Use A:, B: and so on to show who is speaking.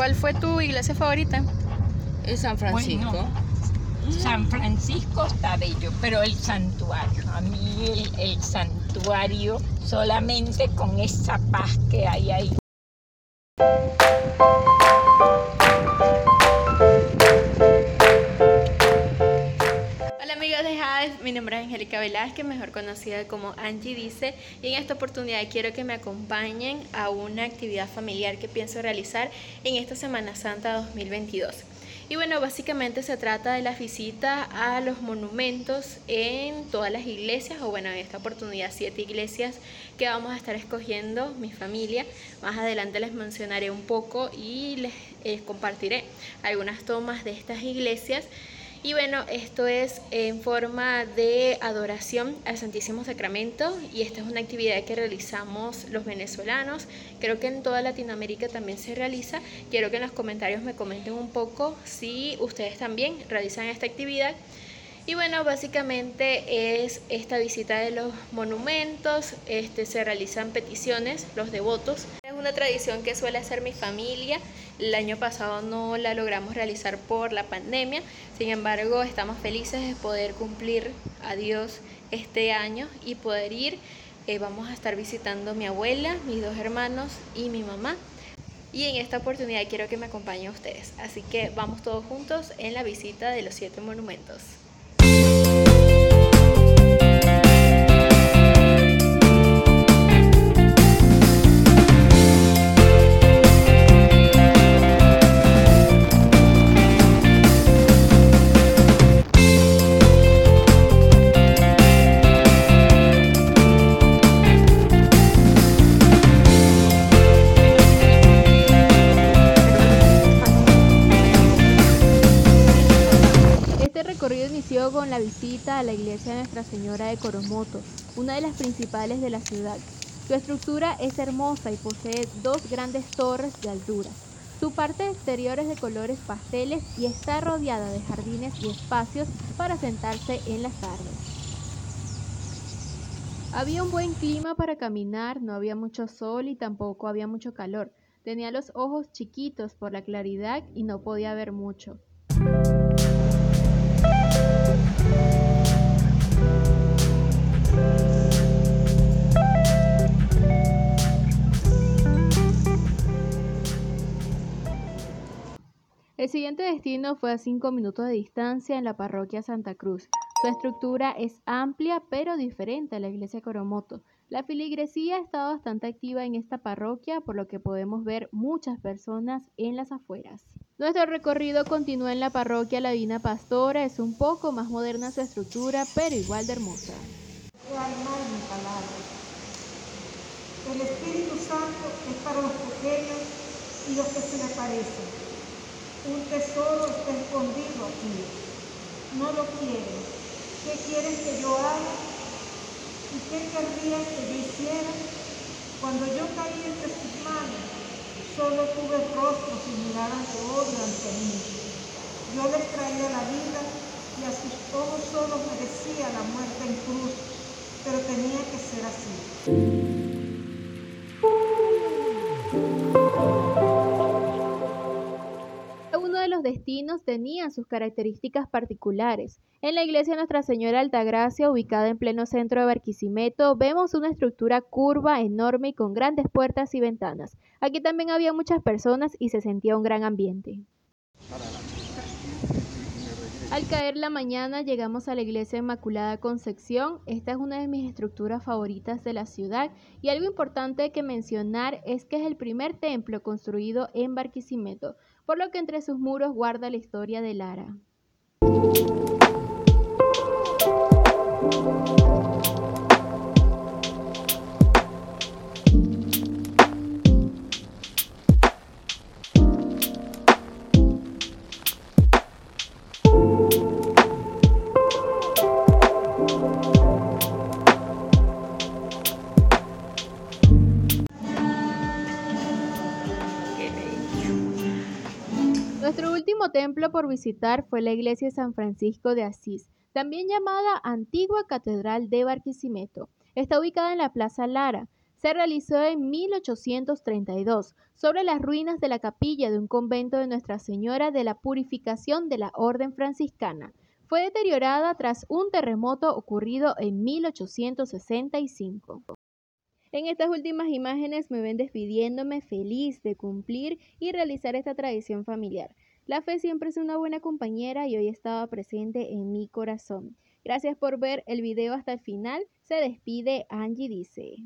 A: ¿Cuál fue tu iglesia favorita?
B: Es San Francisco.
C: San Francisco está bello, pero el santuario, a mí el, santuario solamente con esa paz que hay ahí.
A: Hola amigos de Jades, mi nombre es Angélica Velázquez, mejor conocida como Angie Dice, y en esta oportunidad quiero que me acompañen a una actividad familiar que pienso realizar en esta Semana Santa 2022. Y bueno, básicamente se trata de la visita a los monumentos en todas las iglesias, o bueno, en esta oportunidad siete iglesias que vamos a estar escogiendo mi familia. Más adelante les mencionaré un poco y les eh, compartiré algunas tomas de estas iglesias. Y bueno, esto es en forma de adoración al Santísimo Sacramento y esta es una actividad que realizamos los venezolanos. Creo que en toda Latinoamérica también se realiza. Quiero que en los comentarios me comenten un poco si ustedes también realizan esta actividad. Y bueno, básicamente es esta visita de los monumentos, este, se realizan peticiones, los devotos. Una tradición que suele hacer mi familia. El año pasado no la logramos realizar por la pandemia, sin embargo estamos felices de poder cumplir a Dios este año y poder ir. Eh, vamos a estar visitando mi abuela, mis dos hermanos y mi mamá. Y en esta oportunidad quiero que me acompañen ustedes. Así que vamos todos juntos en la visita de los siete monumentos. Con la visita a la iglesia de Nuestra Señora de Coromoto, una de las principales de la ciudad. Su estructura es hermosa y posee dos grandes torres de altura. Su parte exterior es de colores pasteles y está rodeada de jardines y espacios para sentarse en las tardes. Había un buen clima para caminar, no había mucho sol y tampoco había mucho calor. Tenía los ojos chiquitos por la claridad y no podía ver mucho. El siguiente destino fue a 5 minutos de distancia en la parroquia Santa Cruz. Su estructura es amplia pero diferente a la iglesia Coromoto. La filigresía está bastante activa en esta parroquia, por lo que podemos ver muchas personas en las afueras. Nuestro recorrido continúa en la parroquia La Divina Pastora, es un poco más moderna su estructura, pero igual de hermosa.
D: El Espíritu Santo es para los pequeños y los que se le parecen. Un tesoro está escondido aquí. No lo quieren. ¿Qué quieren que yo haga? ¿Y qué querrían que yo hiciera? Cuando yo caí entre sus manos, solo tuve rostros y miradas de odio ante mí. Yo les traía la vida y a sus ojos solo merecía la muerte en cruz, pero tenía que ser así.
A: Destinos tenían sus características particulares. En la iglesia Nuestra Señora Altagracia, ubicada en pleno centro de Barquisimeto, vemos una estructura curva, enorme y con grandes puertas y ventanas. Aquí también había muchas personas y se sentía un gran ambiente. Al caer la mañana llegamos a la iglesia Inmaculada Concepción. Esta es una de mis estructuras favoritas de la ciudad y algo importante que mencionar es que es el primer templo construido en Barquisimeto, por lo que entre sus muros guarda la historia de Lara. Nuestro último templo por visitar fue la iglesia de San Francisco de Asís, también llamada Antigua Catedral de Barquisimeto. Está ubicada en la Plaza Lara. se realizó en 1832 sobre las ruinas de la capilla de un convento de Nuestra Señora de la Purificación de la Orden Franciscana. Fue deteriorada tras un terremoto ocurrido en 1865. En estas últimas imágenes me ven despidiéndome feliz de cumplir y realizar esta tradición familiar. La fe siempre es una buena compañera y hoy estaba presente en mi corazón. Gracias por ver el video hasta el final. Se despide Angie Dice.